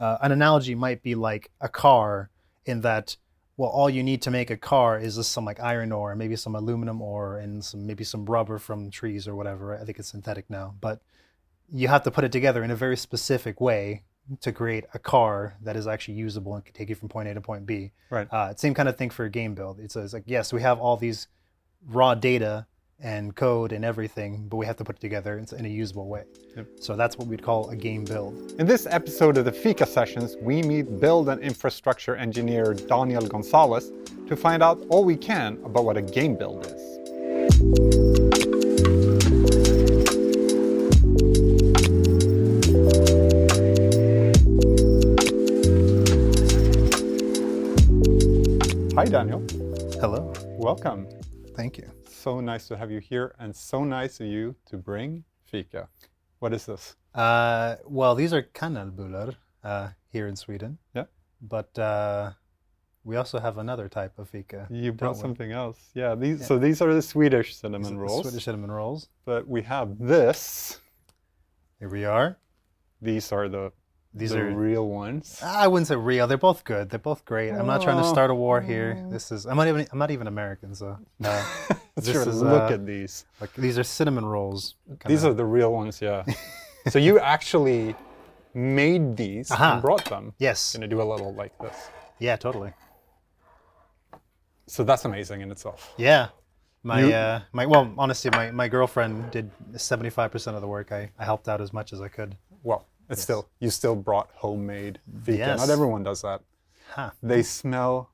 uh, an analogy might be like a car in that well all you need to make a car is just some like iron ore maybe some aluminum ore and some maybe some rubber from trees or whatever. I think it's synthetic now. But you have to put it together in a very specific way to create a car that is actually usable and can take you from point a to point b. Right. uh, same kind of thing for a game build. It's, it's like yes we have all these raw data and code and everything but we have to put it together in, a usable way Yep. so that's what we'd call a game build In this episode of the Fika Sessions, we meet build and infrastructure engineer Daniel Gonzalez to find out all we can about what a game build is. Hi, Daniel. hello Welcome. thank you So nice to have you here, and so nice of you to bring Fika. What is this? Uh, well, these are kanelbullar uh, here in Sweden. Yeah. But uh, we also have another type of fika. You brought something else. Yeah, these. Yeah. So these are the Swedish cinnamon the rolls. Swedish cinnamon rolls. But we have this. Here we are. These are the These the are. real ones. I wouldn't say real. They're both good. They're both great. I'm not trying to start a war here. This is. I'm not even. I'm not even American. So no. Sure, is, look uh, at these. like these are cinnamon rolls. These kinda- are the real ones, yeah. so you actually made these Aha. and brought them. Yes. Gonna do a little like this. Yeah. Totally. So that's amazing in itself. Yeah. My You- uh my well honestly my, my girlfriend did 75% of the work. I, I helped out as much as I could. Well, it's still you still brought homemade fika. Yes. Not everyone does that. Huh. They smell.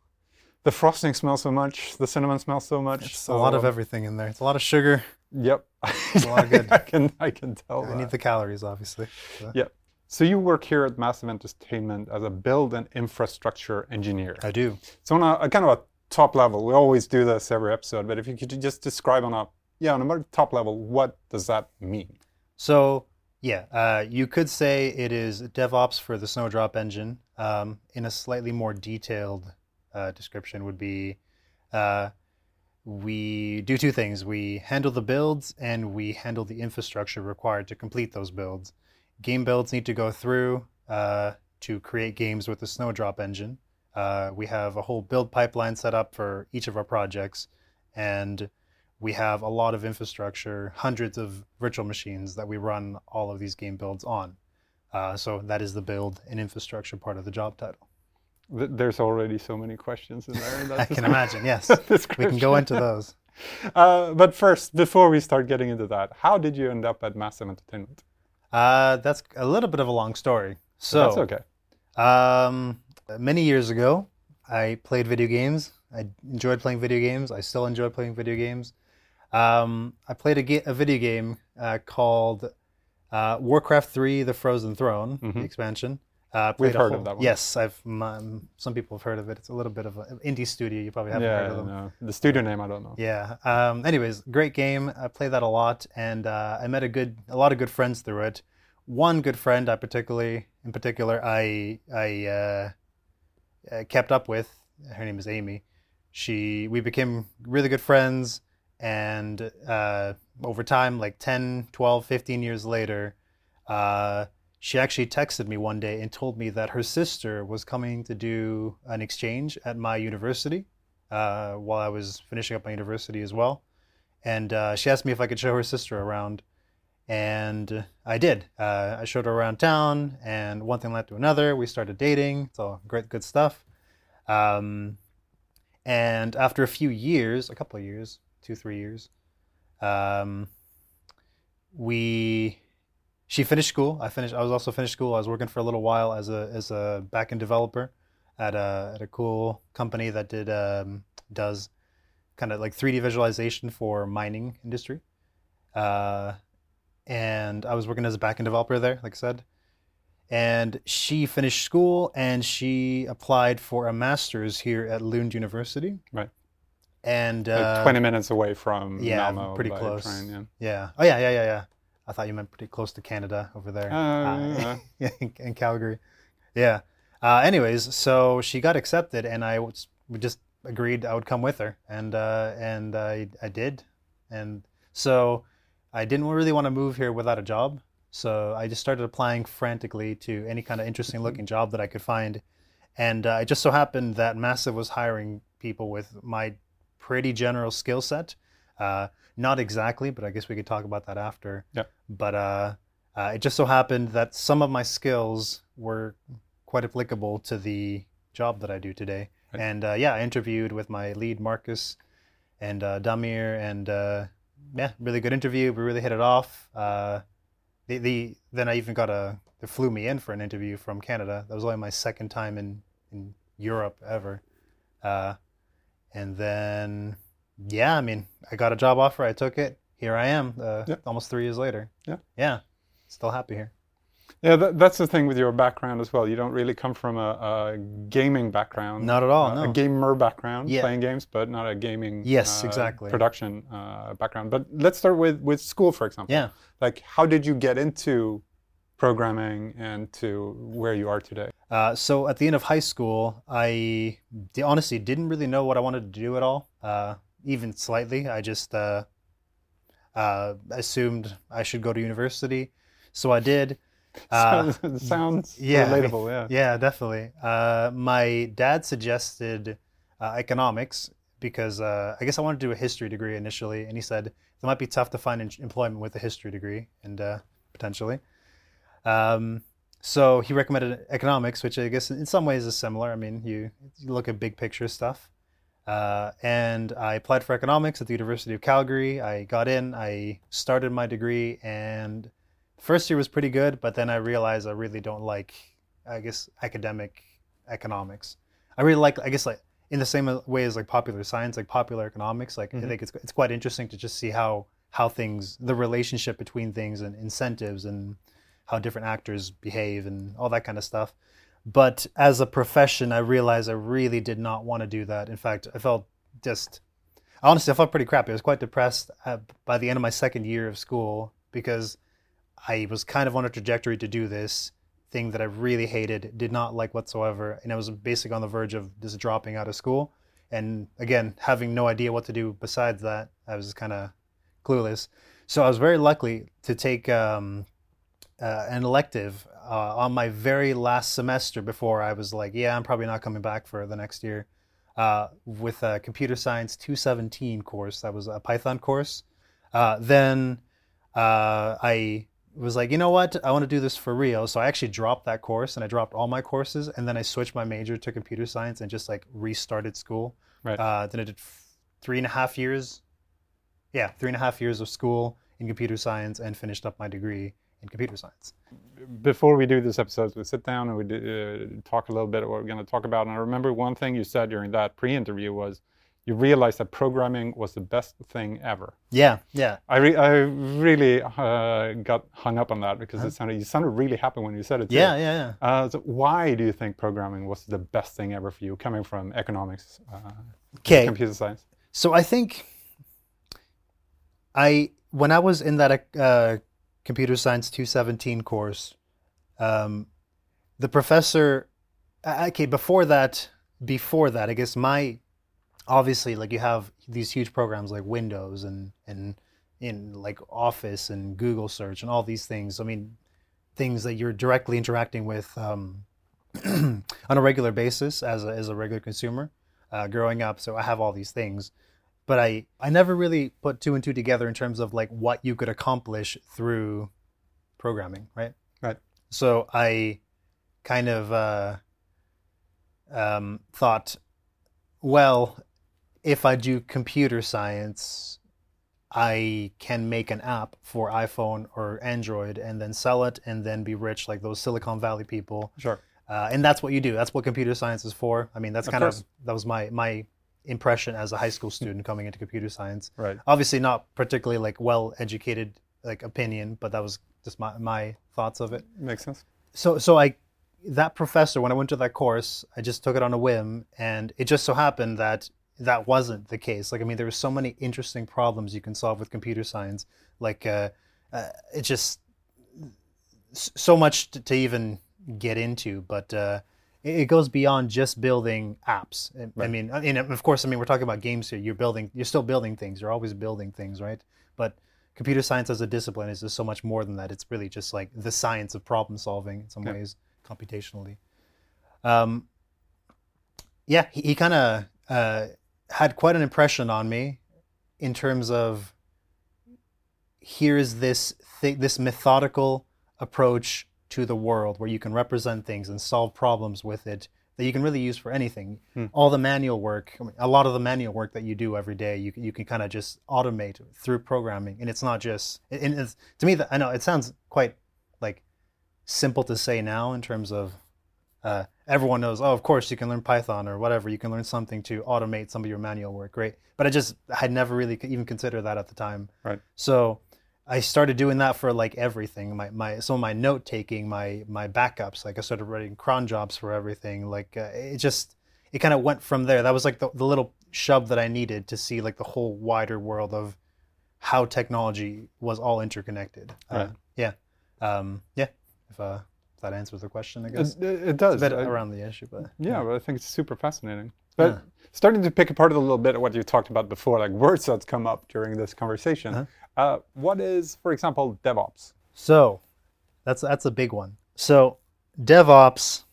The frosting smells so much. The cinnamon smells so much. It's so a lot of everything in there. It's a lot of sugar. Yep. a lot of good. I can I can tell I that. need the calories, obviously. So- Yeah. So you work here at Massive Entertainment as a build and infrastructure engineer. I do. So on a, a kind of a top level, we always do this every episode, but if you could just describe on a yeah, on a more top level, what does that mean? So yeah, uh, you could say it is DevOps for the Snowdrop engine. Um, in a slightly more detailed uh, description, would be uh, we do two things: we handle the builds and we handle the infrastructure required to complete those builds. Game builds need to go through uh, to create games with the Snowdrop engine. Uh, we have a whole build pipeline set up for each of our projects, and we have a lot of infrastructure, hundreds of virtual machines that we run all of these game builds on. Uh, so that is the build and infrastructure part of the job title. Th- There's already so many questions in there. I can imagine. Yes, we can go into those. Uh, but first, before we start getting into that, how did you end up at Massive Entertainment? Uh, that's a little bit of a long story. So That's okay. Um, many years ago, I played video games. I enjoyed playing video games. I still enjoy playing video games. Um, I played a, ga- a video game uh, called uh, Warcraft 3: The Frozen Throne, the expansion. Uh. We've heard of that one. Yes, I've. Um, some people have heard of it. It's a little bit of an indie studio. You probably haven't heard of them. no, the studio name I don't know. Yeah. Um, anyways, great game. I played that a lot, and uh, I met a good, a lot of good friends through it. One good friend, I particularly, in particular, I I uh, uh, kept up with. Her name is Amy. She, we became really good friends, and uh, over time, like 10, 12, 15 years later, uh, she actually texted me one day and told me that her sister was coming to do an exchange at my university uh, while I was finishing up my university as well. And uh, she asked me if I could show her sister around. And I did. Uh, I showed her around town, and one thing led to another. We started dating. It's all great, good stuff. Um, and after a few years, a couple of years, two, three years, um, we she finished school. I finished. I was also finished school. I was working for a little while as a as a backend developer at a at a cool company that did um, does kind of like 3D visualization for mining industry. Uh, and I was working as a backend developer there, like I said. And she finished school and she applied for a master's here at Lund University. Right. And Like uh, 20 minutes away from yeah, Malmo pretty close. train, yeah. Yeah. Oh yeah, yeah, yeah, yeah. I thought you meant pretty close to Canada over there. Uh, Uh, yeah, in, in Calgary. Yeah. Uh, anyways, so she got accepted, and I was, we just agreed I would come with her, and uh, and I I did, and so I didn't really want to move here without a job. So I just started applying frantically to any kind of interesting looking job that I could find. And uh, it just so happened that Massive was hiring people with my pretty general skill set. Uh, not exactly, but I guess we could talk about that after. Yeah. But uh, uh, it just so happened that some of my skills were quite applicable to the job that I do today. Right. And uh, yeah, I interviewed with my lead, Marcus, and uh, Damir, and uh, yeah, really good interview. We really hit it off. Uh, the, the then I even got a they flew me in for an interview from Canada. That was only my second time in in Europe ever. Uh, and then yeah, I mean, I got a job offer. I took it. Here I am, uh, Yeah. almost three years later. Yeah. yeah, still happy here. Yeah, that, that's the thing with your background as well. You don't really come from a, a gaming background. Not at all, uh, no. A gamer background, Yeah. playing games, but not a gaming. Yes, uh, exactly. Production uh, background. But let's start with with school, for example. Yeah. Like, how did you get into programming and to where you are today? Uh, so at the end of high school, I d- honestly didn't really know what I wanted to do at all, uh, even slightly. I just uh, uh, assumed I should go to university, so I did. Uh, Sounds- sounds yeah, relatable. Yeah. Yeah, definitely. Uh, my dad suggested uh, economics because uh, I guess I wanted to do a history degree initially, and he said it might be tough to find em- employment with a history degree, and uh, potentially. Um, so he recommended economics, which I guess in some ways is similar. I mean, you, you look at big picture stuff. Uh, and I applied for economics at the University of Calgary. I got in, I started my degree, and first year was pretty good, but then I realized I really don't like, I guess, academic economics. I really like, I guess, like in the same way as like popular science, like popular economics. Like Mhm. I think it's it's quite interesting to just see how how things, the relationship between things and incentives and how different actors behave and all that kind of stuff. But as a profession, I realized I really did not want to do that. In fact, I felt just honestly, I felt pretty crappy. I was quite depressed at, by the end of my second year of school because I was kind of on a trajectory to do this thing that I really hated, did not like whatsoever, and I was basically on the verge of just dropping out of school. And again, having no idea what to do besides that, I was kind of clueless. So I was very lucky to take um, uh, an elective uh, on my very last semester before I was like, yeah, I'm probably not coming back for the next year. Uh, with a computer science 217 course, that was a Python course. Uh, then uh, I was like, you know what, I want to do this for real. So I actually dropped that course and I dropped all my courses, and then I switched my major to computer science and just like restarted school. Right. Uh, then I did f- three and a half years. Yeah, three and a half years of school in computer science and finished up my degree in computer science. Before we do this episode, we sit down and we do, uh, talk a little bit of what we're going to talk about. And I remember one thing you said during that pre-interview was you realized that programming was the best thing ever. Yeah, yeah. I, re- I really uh, got hung up on that because it sounded you sounded really happy when you said it. Yeah, yeah, yeah. Uh, so why do you think programming was the best thing ever for you, coming from economics, uh, Okay. computer science? So I think I when I was in that uh, computer science 217 course, um, the professor. uh, Okay, before that, before that, I guess my obviously like you have these huge programs like Windows and and in like Office and Google Search and all these things. I mean, things that you're directly interacting with um, on a regular basis as a, as a regular consumer uh, growing up. So I have all these things, but I I never really put two and two together in terms of like what you could accomplish through programming, right? Right. So I kind of uh, um, thought, well, if I do computer science, I can make an app for iPhone or Android and then sell it and then be rich like those Silicon Valley people. Sure. Uh, and that's what you do. That's what computer science is for. I mean, that's Of kind of that was my my impression as a high school student coming into computer science. Right. Obviously, not particularly like well educated like opinion, but that was just my my thoughts of it. Makes sense. So so I that professor when I went to that course, I just took it on a whim, and it just so happened that that wasn't the case. Like I mean, there were so many interesting problems you can solve with computer science. Like uh, uh, it just so much to, to even get into, but uh, it, goes beyond just building apps. I- I mean, I mean, of course, I mean we're talking about games here. You're building, you're still building things. You're always building things, right? But computer science as a discipline is just so much more than that. It's really just like the science of problem solving in some Yeah. ways, computationally. Um, yeah, he, he kind of uh, had quite an impression on me in terms of here's this thi- this methodical approach to the world where you can represent things and solve problems with it that you can really use for anything. Hmm. All the manual work, I mean, a lot of the manual work that you do every day, you can, you can kind of just automate through programming, and it's not just. And it's, to me, I know it sounds quite like simple to say now in terms of uh, everyone knows. Oh, of course you can learn Python or whatever. You can learn something to automate some of your manual work, great. But I just had never really even considered that at the time. Right. So I started doing that for like everything. My my some of my note taking, my my backups. Like I started writing cron jobs for everything. Like uh, it just it kind of went from there. That was like the, the little shove that I needed to see like the whole wider world of how technology was all interconnected. Uh, Right. yeah. Um, yeah. If uh, if that answers the question, I guess. It, it, it It's does. a bit I- around the issue, but Yeah, but I think it's super fascinating. But Yeah. starting to pick apart a little bit of what you talked about before, like words that's come up during this conversation. Uh-huh. Uh what is, for example, DevOps? So that's that's a big one. So DevOps,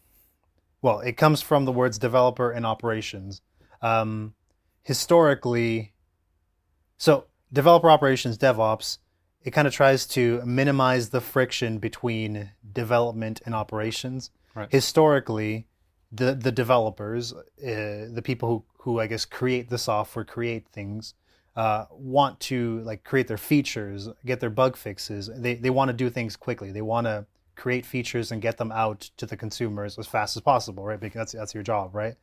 well, it comes from the words developer and operations. Um, historically, so developer operations, DevOps, it kind of tries to minimize the friction between development and operations. Right. Historically, the the developers, uh, the people who who I guess create the software, create things, uh, want to like create their features, get their bug fixes. They they want to do things quickly. They want to create features and get them out to the consumers as fast as possible, right? Because that's that's your job, right?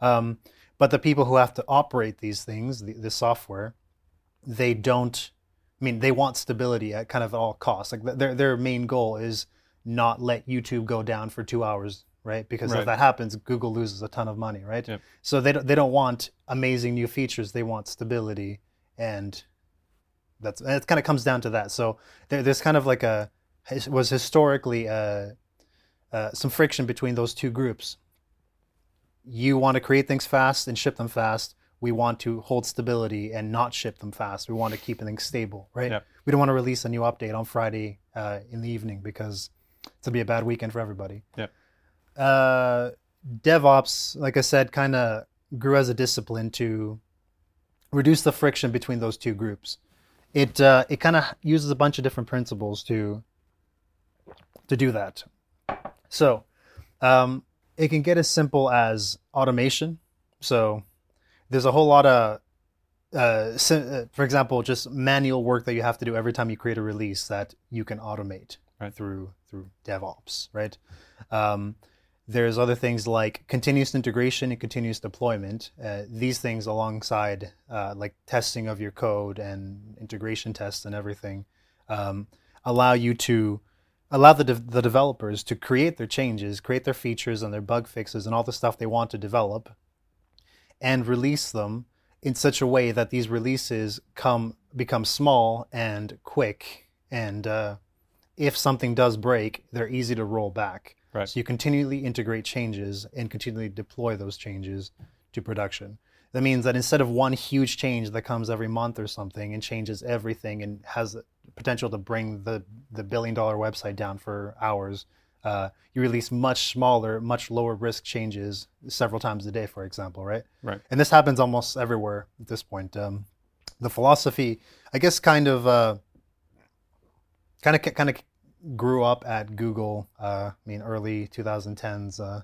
Um, but the people who have to operate these things, the, the software, they don't. I mean, they want stability at kind of all costs. Like their their main goal is not let YouTube go down for two hours, right? Because Right. if that happens, Google loses a ton of money, right? Yep. So they don't, they don't want amazing new features. They want stability, and that's and it kind of comes down to that. So there, there's kind of like a was historically uh, uh, some friction between those two groups. You want to create things fast and ship them fast. We want to hold stability and not ship them fast. We want to keep things stable, right? Yep. We don't want to release a new update on Friday uh, in the evening because it's gonna be a bad weekend for everybody. Yep. Uh, DevOps, like I said, kind of grew as a discipline to reduce the friction between those two groups. It uh, it kind of uses a bunch of different principles to to do that. So, um, it can get as simple as automation. So, there's a whole lot of, uh, uh, for example, just manual work that you have to do every time you create a release that you can automate Right. through through DevOps, right? Um, there's other things like continuous integration and continuous deployment. Uh, these things, alongside uh, like testing of your code and integration tests and everything, um, allow you to allow the, de- the developers to create their changes, create their features and their bug fixes and all the stuff they want to develop, and release them in such a way that these releases come become small and quick and uh, if something does break, they're easy to roll back. Right. So you continually integrate changes and continually deploy those changes to production. That means that instead of one huge change that comes every month or something and changes everything and has the potential to bring the, the billion dollar website down for hours, uh, you release much smaller, much lower risk changes several times a day, for example, right? Right. And this happens almost everywhere at this point. Um, the philosophy, I guess, kind of, uh, kind of, kind of grew up at Google. Uh, I mean, early 2010s uh,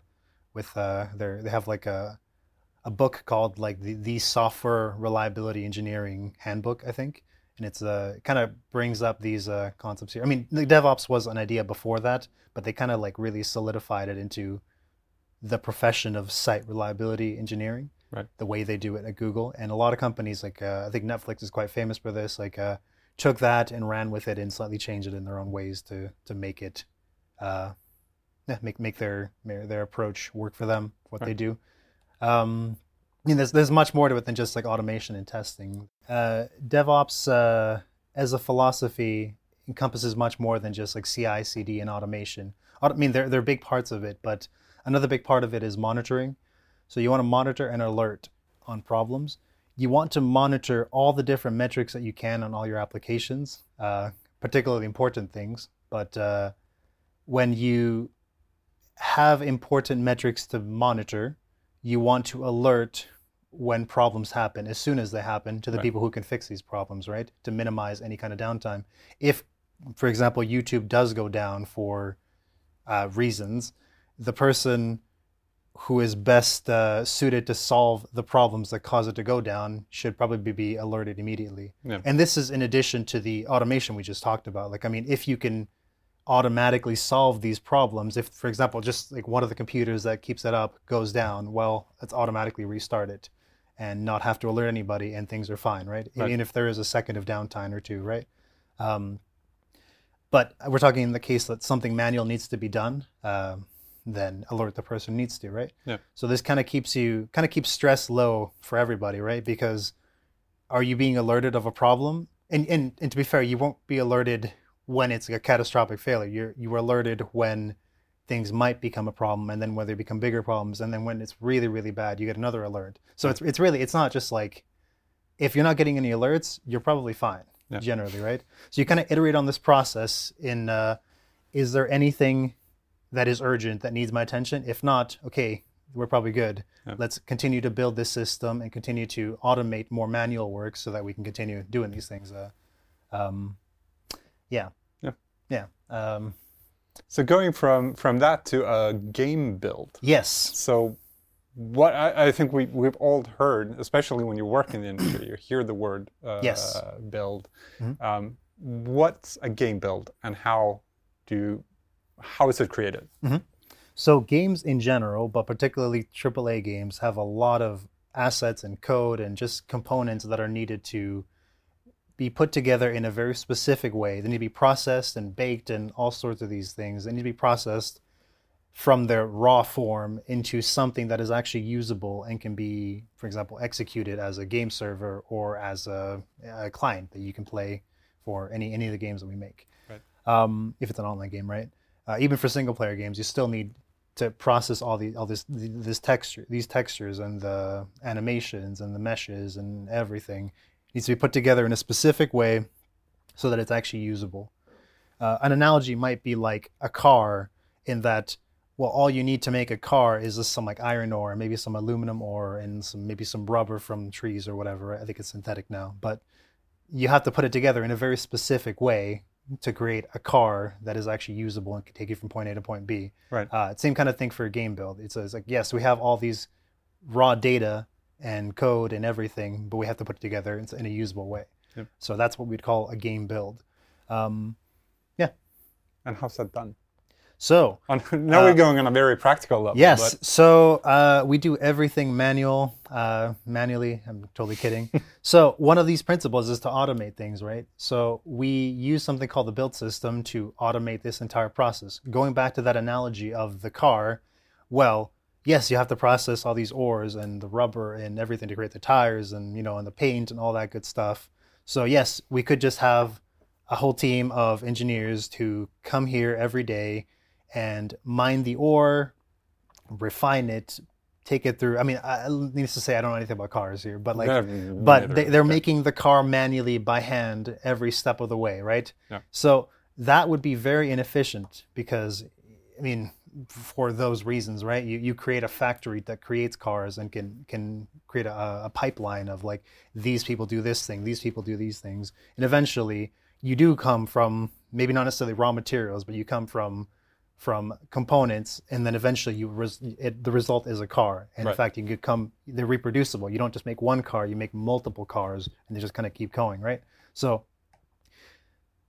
with uh, their they have like a a book called like the, the Software Reliability Engineering Handbook, I think, and it's uh kind of brings up these uh, concepts here. I mean, the DevOps was an idea before that, but they kind of like really solidified it into the profession of site reliability engineering. Right. The way they do it at Google, and a lot of companies like uh, I think Netflix is quite famous for this. Like uh, took that and ran with it and slightly changed it in their own ways to to make it uh, make make their their approach work for them what they do. Um, I mean, there's there's much more to it than just like automation and testing. Uh, DevOps uh, as a philosophy encompasses much more than just like CI, CD, and automation. I mean, they're they're big parts of it, but another big part of it is monitoring. So you want to monitor and alert on problems. You want to monitor all the different metrics that you can on all your applications, uh, particularly important things. But uh, when you have important metrics to monitor, you want to alert when problems happen as soon as they happen to the Right. people who can fix these problems, right? To minimize any kind of downtime. If, for example, YouTube does go down for uh, reasons, the person who is best uh, suited to solve the problems that cause it to go down should probably be alerted immediately. Yeah. And this is in addition to the automation we just talked about. Like, I mean, if you can automatically solve these problems, if, for example, just like one of the computers that keeps it up goes down, well, let's automatically restart it and not have to alert anybody and things are fine, right? Right. Even if there is a second of downtime or two, right? Um, but we're talking in the case that something manual needs to be done, um, then alert the person needs to, right? Yeah. So this kind of keeps you kind of keeps stress low for everybody, right? Because are you being alerted of a problem? And and, and to be fair, you won't be alerted when it's a catastrophic failure. You're you were alerted when things might become a problem, and then when they become bigger problems, and then when it's really really bad, you get another alert. So it's it's really it's not just like if you're not getting any alerts, you're probably fine Yeah. generally, right? So you kind of iterate on this process in uh, is there anything that is urgent that needs my attention? If not, okay, we're probably good. Yeah. Let's continue to build this system and continue to automate more manual work so that we can continue doing these things. Uh, um, yeah. Yeah. Yeah. Um, So going from from that to a game build. yes. So what I, I think we we've all heard, especially when you work in the industry, you hear the word uh, Yes. build. Mhm. Um, what's a game build, and how do you, how is it created? So games in general, but particularly AAA games, have a lot of assets and code and just components that are needed to be put together in a very specific way. They need to be processed and baked and all sorts of these things. They need to be processed from their raw form into something that is actually usable and can be, for example, executed as a game server or as a, a client that you can play for any any of the games that we make. Right. Um, if it's an online game, right? Uh, even for single player games, you still need to process all the all this this texture, these textures and the animations and the meshes and everything It needs to be put together in a specific way so that it's actually usable. Uh, an analogy might be like a car, in that well, all you need to make a car is just some like iron ore, maybe some aluminum ore, and some maybe some rubber from trees or whatever. I think it's synthetic now, but you have to put it together in a very specific way to create a car that is actually usable and can take you from point A to point B. Right. Uh, same kind of thing for a game build. It's, it's like yes, we have all these raw data and code and everything, but we have to put it together in, in a usable way. Yep. So that's what we'd call a game build. Um, yeah. And how's that done? So now Uh, we're going on a very practical level. Yes. but- So uh, we do everything manual, uh, manually. I'm totally kidding. so one of these principles is to automate things, right? So we use something called the build system to automate this entire process. Going back to that analogy of the car, well, yes, you have to process all these ores and the rubber and everything to create the tires and you know and the paint and all that good stuff. So yes, we could just have a whole team of engineers to come here every day and mine the ore, refine it, take it through. I mean, I, needless to say, I don't know anything about cars here, but like, but neither. they, they're Yeah. making the car manually by hand every step of the way, right? Yeah. So that would be very inefficient because, I mean, for those reasons, right? You you create a factory that creates cars and can can create a, a pipeline of like these people do this thing, these people do these things, and eventually you do come from maybe not necessarily raw materials, but you come from from components, and then eventually you res- it, the result is a car. And Right. in fact, you can come they're reproducible. You don't just make one car; you make multiple cars, and they just kind of keep going, right? So,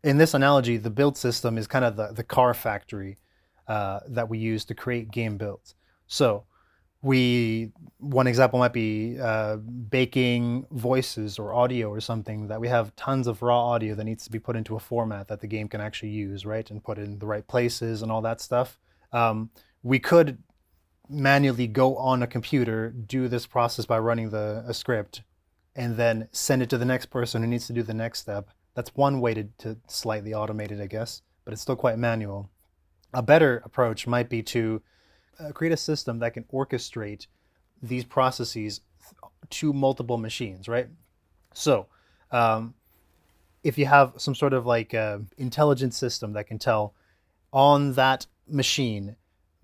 in this analogy, the build system is kind of the the car factory uh, that we use to create game builds. So, we one example might be uh, baking voices or audio or something that we have tons of raw audio that needs to be put into a format that the game can actually use, right, and put in the right places and all that stuff. Um, we could manually go on a computer, do this process by running the a script, and then send it to the next person who needs to do the next step. That's one way to, to slightly automate it, I guess, but it's still quite manual. A better approach might be to uh, create a system that can orchestrate these processes to multiple machines, right? So, um, if you have some sort of like uh, intelligent system that can tell on that machine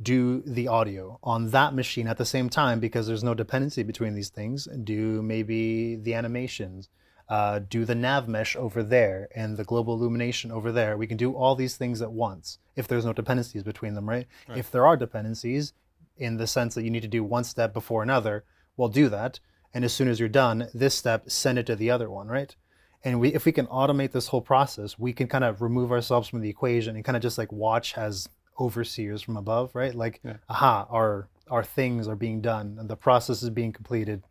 do the audio on that machine at the same time because there's no dependency between these things do maybe the animations uh, do the nav mesh over there and the global illumination over there. We can do all these things at once if there's no dependencies between them right, Right. if there are dependencies in the sense that you need to do one step before another we'll do that. And as soon as you're done this step send it to the other one right? And we if we can automate this whole process we can kind of remove ourselves from the equation and kind of just like watch as overseers from above right? Like Yeah. aha our our things are being done and the process is being completed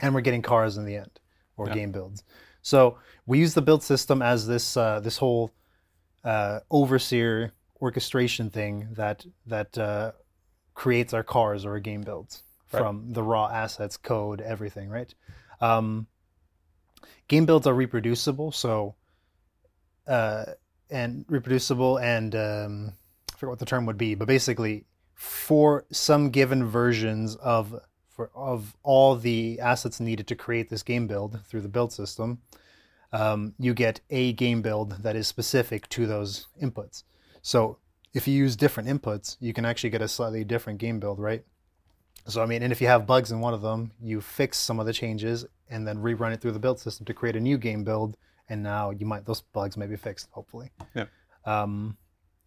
and we're getting cars in the end or Yeah. game builds so we use the build system as this uh, this whole uh, overseer orchestration thing that that uh, creates our cars or our game builds Right. from the raw assets, code, everything, right? Um, game builds are reproducible, so uh, and reproducible and um, I forget what the term would be, but basically for some given versions of for of all the assets needed to create this game build through the build system, um, you get a game build that is specific to those inputs. So if you use different inputs, you can actually get a slightly different game build, right? So I mean, and if you have bugs in one of them, you fix some of the changes and then rerun it through the build system to create a new game build, and now you might those bugs may be fixed, hopefully. Yeah. Um,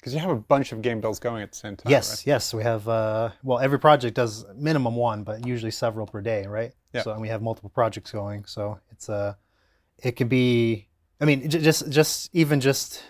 Because you have a bunch of game builds going at the same time. yes, yes, we have. Uh, well, every project does minimum one, but usually several per day, right? Yeah. So and we have multiple projects going, so it's uh, it could be. I mean, j- just just even just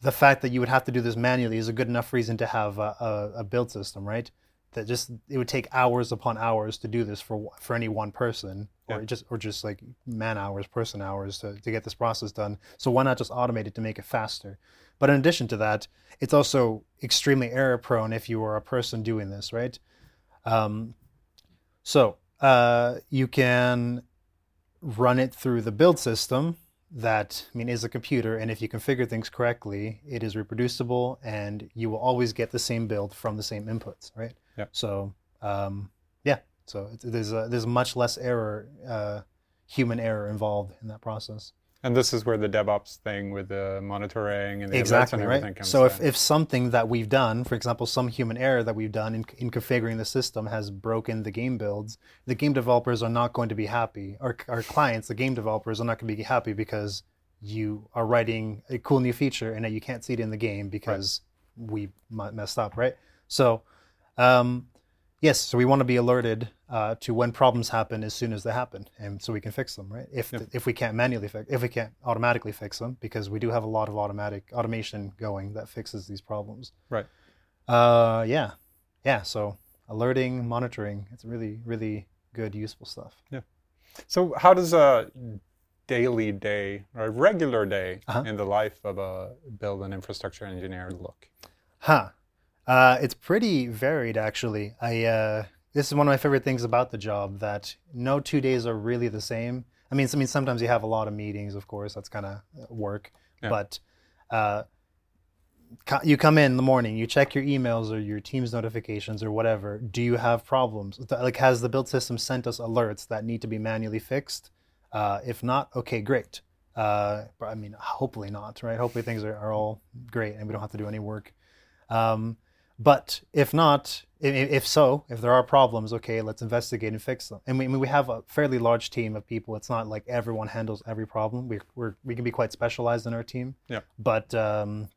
the fact that you would have to do this manually is a good enough reason to have a, a, a build system, right? That just it would take hours upon hours to do this for for any one person, or Yeah. just or just like man hours, person hours to, to get this process done. So why not just automate it to make it faster? But in addition to that, it's also extremely error prone if you are a person doing this, right? Um, so uh, you can run it through the build system that I mean is a computer, and if you configure things correctly, it is reproducible, and you will always get the same build from the same inputs, right? Yeah. So um, yeah, so it's, there's a, there's much less error, uh, human error involved in that process. And this is where the DevOps thing with the monitoring and the exactly and right? so if, if something that we've done for example some human error that we've done in, in configuring the system has broken the game builds the game developers are not going to be happy. Our, our clients the game developers are not going to be happy because you are writing a cool new feature and you can't see it in the game because we messed up right? So um, yes so we want to be alerted uh, to when problems happen as soon as they happen and so we can fix them right if Yeah. if we can't manually fix if we can't automatically fix them because we do have a lot of automatic automation going that fixes these problems Right. uh yeah yeah so alerting monitoring it's really really good useful stuff Yeah. So how does a daily day or a regular day Uh-huh. in the life of a build and infrastructure engineer look? Huh. Uh, it's pretty varied, actually. I uh, this is one of my favorite things about the job that no two days are really the same. I mean, I mean, sometimes you have a lot of meetings, of course. That's kind of work, Yeah. but uh, you come in the morning, you check your emails or your Teams notifications or whatever. Do you have problems? Like, has the build system sent us alerts that need to be manually fixed? Uh, if not, okay, great. Uh, but I mean, hopefully not, right? Hopefully things are, are all great and we don't have to do any work. Um, but if not, if so, if there are problems, okay, let's investigate and fix them. And we, I mean, we have a fairly large team of people. It's not like everyone handles every problem. We we're, we can be quite specialized in our team. Yeah. But um,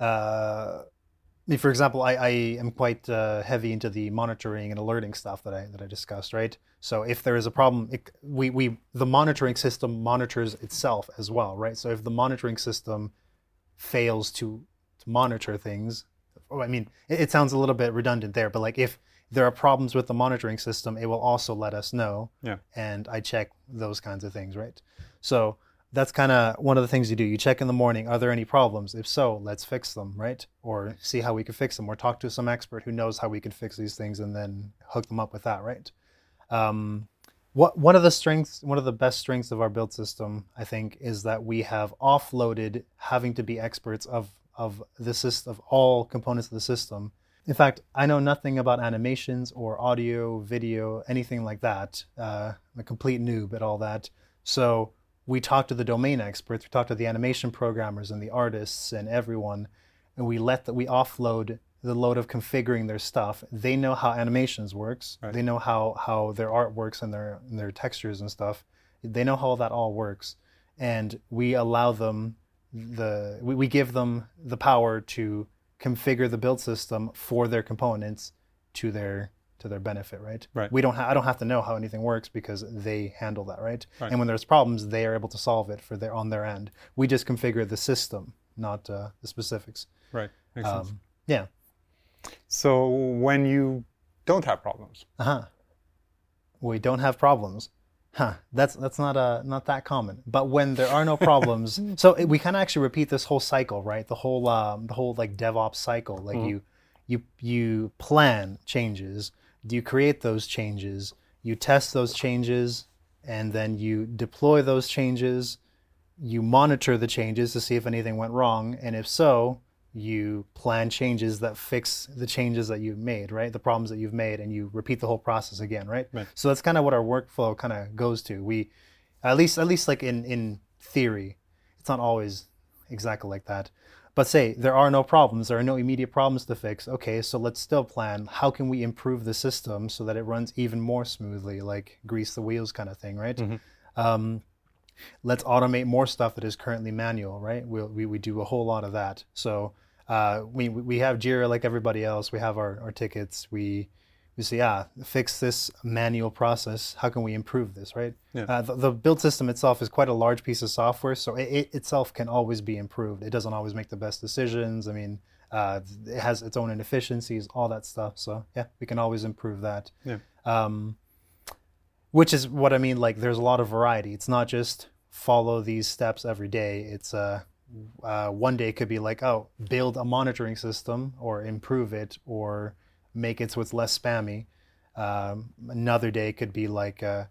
uh, I mean, for example, I, I am quite uh, heavy into the monitoring and alerting stuff that I that I discussed, right? So if there is a problem, it, we we the monitoring system monitors itself as well, right? So if the monitoring system fails to to monitor things, oh, I mean, it, it sounds a little bit redundant there, but like if there are problems with the monitoring system, it will also let us know, Yeah. and I check those kinds of things, right? So that's kind of one of the things you do. You check in the morning, are there any problems? If so, let's fix them, right? Or see how we can fix them, or talk to some expert who knows how we can fix these things, and then hook them up with that, right? Um, what one of the strengths, one of the best strengths of our build system, I think, is that we have offloaded having to be experts of of the system, of all components of the system, In fact, I know nothing about animations or audio, video, anything like that. Uh, I'm a complete noob at all that. So we talk to the domain experts, we talk to the animation programmers and the artists and everyone, and we let that we offload the load of configuring their stuff. They know how animations works. Right. They know how how their art works and their and their textures and stuff. They know how that all works, and we allow them the we, we give them the power to configure the build system for their components to their to their benefit, right? Right. We don't ha- I don't have to know how anything works because they handle that, right? Right. And when there's problems, they are able to solve it for their on their end. We just configure the system, not uh, the specifics. Right. Makes sense. Um, yeah. So when you don't have problems, Uh huh. We don't have problems. Huh. That's that's not uh not that common. But when there are no problems, so it- we kind of actually repeat this whole cycle, right? The whole um, the whole like DevOps cycle. Like you you you plan changes, do you create those changes, you test those changes, and then you deploy those changes. You monitor the changes to see if anything went wrong, and if so, you plan changes that fix the changes that you've made, right? The problems that you've made, and you repeat the whole process again, right? Right. So that's kind of what our workflow kind of goes to. We, at least, at least like in in theory, it's not always exactly like that. But say there are no problems, there are no immediate problems to fix. Okay, so let's still plan. How can we improve the system so that it runs even more smoothly, like grease the wheels kind of thing, right? Um, let's automate more stuff that is currently manual, right? We'll, we we do a whole lot of that. So uh, we we have Jira like everybody else. We have our, our tickets. We we say, ah, fix this manual process. How can we improve this, right? Yeah. Uh, the, the build system itself is quite a large piece of software, so it, it itself can always be improved. It doesn't always make the best decisions. I mean, uh, it has its own inefficiencies, all that stuff. So yeah, we can always improve that. Yeah. Um, which is what I mean. Like, there's a lot of variety. It's not just follow these steps every day. It's uh, uh, one day could be like, oh, build a monitoring system or improve it or make it so it's less spammy. Um, another day could be like, uh,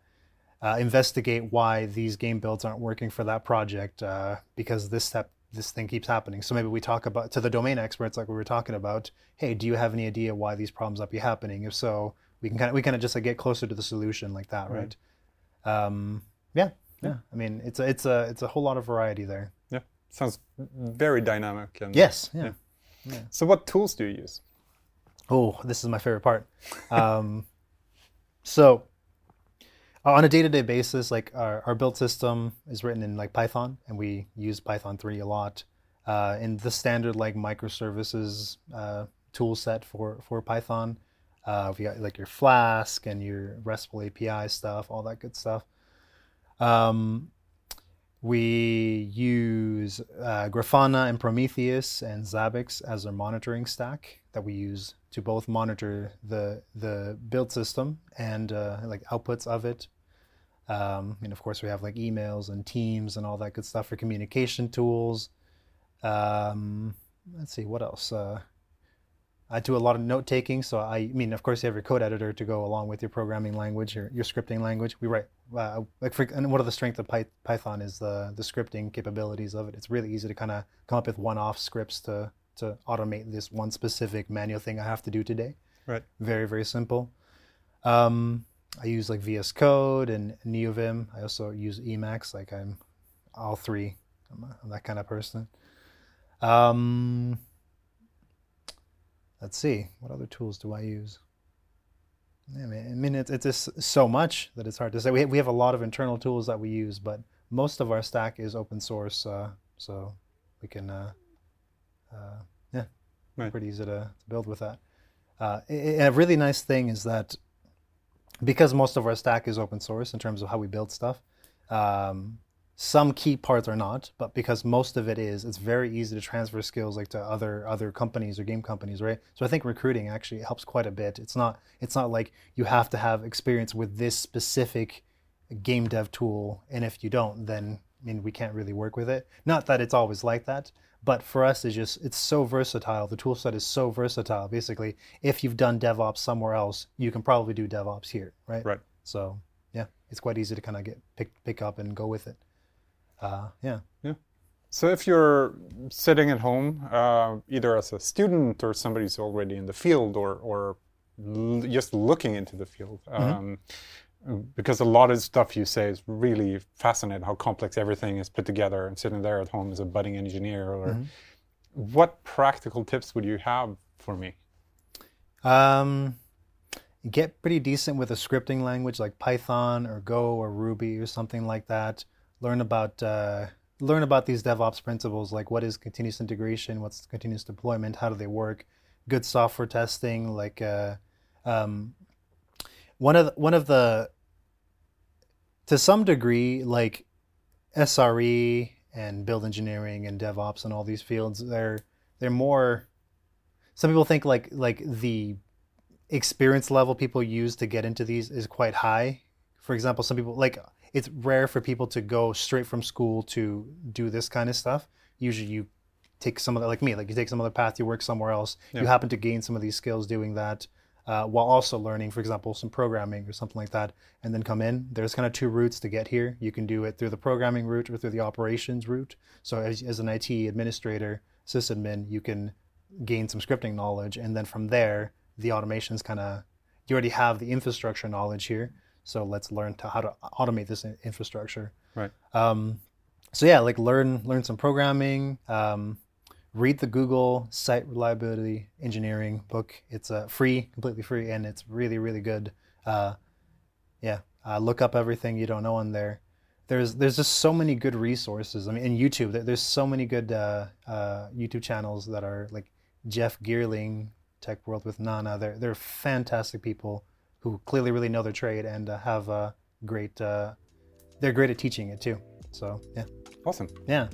uh, investigate why these game builds aren't working for that project uh, because this step this thing keeps happening so maybe we talk about to the domain experts like we were talking about hey do you have any idea why these problems might be happening if so we can kind of we kind of just like get closer to the solution like that right, Um, yeah yeah i mean it's a it's a it's a whole lot of variety there yeah, sounds very dynamic. And yes yeah, So what tools do you use? Oh, this is my favorite part. Um, so, uh, on a day-to-day basis, like our, our build system is written in like Python, and we use Python three a lot. Uh, in the standard like microservices uh, tool set for for Python, uh, we got like your Flask and your RESTful API stuff, all that good stuff. Um, we use uh, Grafana and Prometheus and Zabbix as our monitoring stack that we use to both monitor the the build system and uh, like outputs of it. Um, and of course, we have like emails and Teams and all that good stuff for communication tools. Um, let's see what else. Uh, I do a lot of note taking, so I, I mean, of course, you have your code editor to go along with your programming language, your, your scripting language. We write uh, like for, and one of the strengths of Python is the the scripting capabilities of it. It's really easy to kind of come up with one-off scripts to to automate this one specific manual thing I have to do today. Right. Very very simple. Um, I use like VS Code and NeoVim. I also use Emacs. Like I'm all three. I'm, a, I'm that kind of person. Um, let's see. What other tools do I use? Yeah, man, I mean, it's, it's just so much that it's hard to say. We, we have a lot of internal tools that we use, but most of our stack is open source, uh, so we can, uh, uh, yeah, Right. pretty easy to, to build with that. Uh, a a really nice thing is that because most of our stack is open source in terms of how we build stuff, um, some key parts are not, but because most of it is, it's very easy to transfer skills like to other other companies or game companies, right? So I think recruiting actually helps quite a bit. It's not it's not like you have to have experience with this specific game dev tool, and if you don't, then I mean we can't really work with it. Not that it's always like that, but for us it's just it's so versatile. The tool set is so versatile. Basically, if you've done DevOps somewhere else, you can probably do DevOps here, right? Right. So yeah, it's quite easy to kind of get pick pick up and go with it. Uh, yeah. So if you're sitting at home, uh, either as a student or somebody who's already in the field, or or l- just looking into the field, um, because a lot of stuff you say is really fascinating. How complex everything is put together, and sitting there at home as a budding engineer, or what practical tips would you have for me? Um, get pretty decent with a scripting language like Python or Go or Ruby or something like that. Learn about uh, learn about these DevOps principles, like what is continuous integration, what's continuous deployment, how do they work, good software testing. Like uh, um, one of the, one of the to some degree, like SRE and build engineering and DevOps and all these fields, they're they're more. Some people think like like the experience level people use to get into these is quite high. For example, some people like it's rare for people to go straight from school to do this kind of stuff. Usually, you take some of the like me, like you take some other path, you work somewhere else. You happen to gain some of these skills doing that, uh, while also learning, for example, some programming or something like that, and then come in. There's kind of two routes to get here. You can do it through the programming route or through the operations route. So as, as an IT administrator, sysadmin, you can gain some scripting knowledge, and then from there, the automations kind of you already have the infrastructure knowledge here. So let's learn to how to automate this infrastructure. Right. Um, so yeah, like learn learn some programming. Um, read the Google Site Reliability Engineering book. It's uh, free, completely free, and it's really really good. Uh, yeah, uh, look up everything you don't know on there. There's there's just so many good resources. I mean, in YouTube, there's so many good uh, uh, YouTube channels that are like Jeff Geerling, Tech World with Nana. They're they're fantastic people who clearly really know their trade and uh, have uh, great. Uh, they're great at teaching it too. So yeah, Awesome. yeah,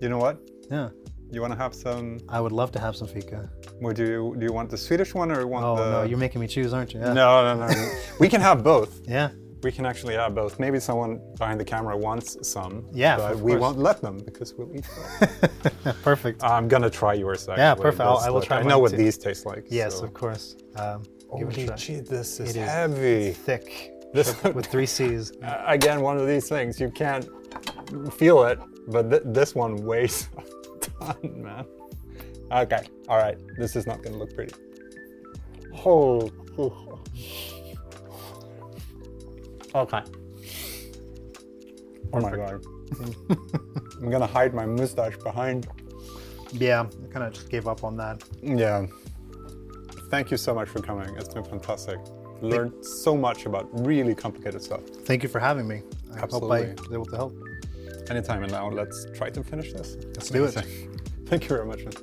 You know what? yeah. You want to have some? I would love to have some fika. Would you do you want the Swedish one or you want Oh the? no, you're making me choose, aren't you? Yeah. No, no, no. we can have both. Yeah. We can actually have both. Maybe someone behind the camera wants some. Yeah, but we course. won't let them because we'll eat them. Perfect. I'm gonna try yours. Actually. Yeah, perfect. I'll- I will try I know what too. these taste like. yes, so- of course. Um, give it a try. gee, this is It is. heavy. Thick. This- with- with three C's. Uh, again, one of these things you can't feel it, but th- this one weighs a ton, man. Okay, all right. This is not gonna look pretty. Oh. Okay. Oh my god. I'm gonna hide my mustache behind. Yeah, I kind of just gave up on that. Yeah. Thank you so much for coming. It's been fantastic. Learned so much about really complicated stuff. Thank you for having me. I Absolutely. hope I was able to help. Anytime and now, let's try to finish this. Let's do it. Thank you very much, man.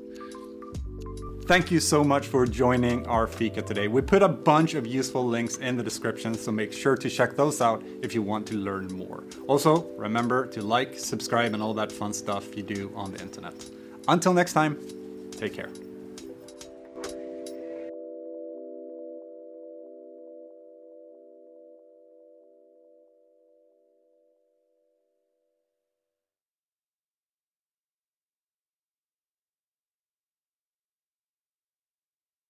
Thank you so much for joining our Fika today. We put a bunch of useful links in the description, so make sure to check those out if you want to learn more. Also, remember to like, subscribe, and all that fun stuff you do on the internet. Until next time, take care.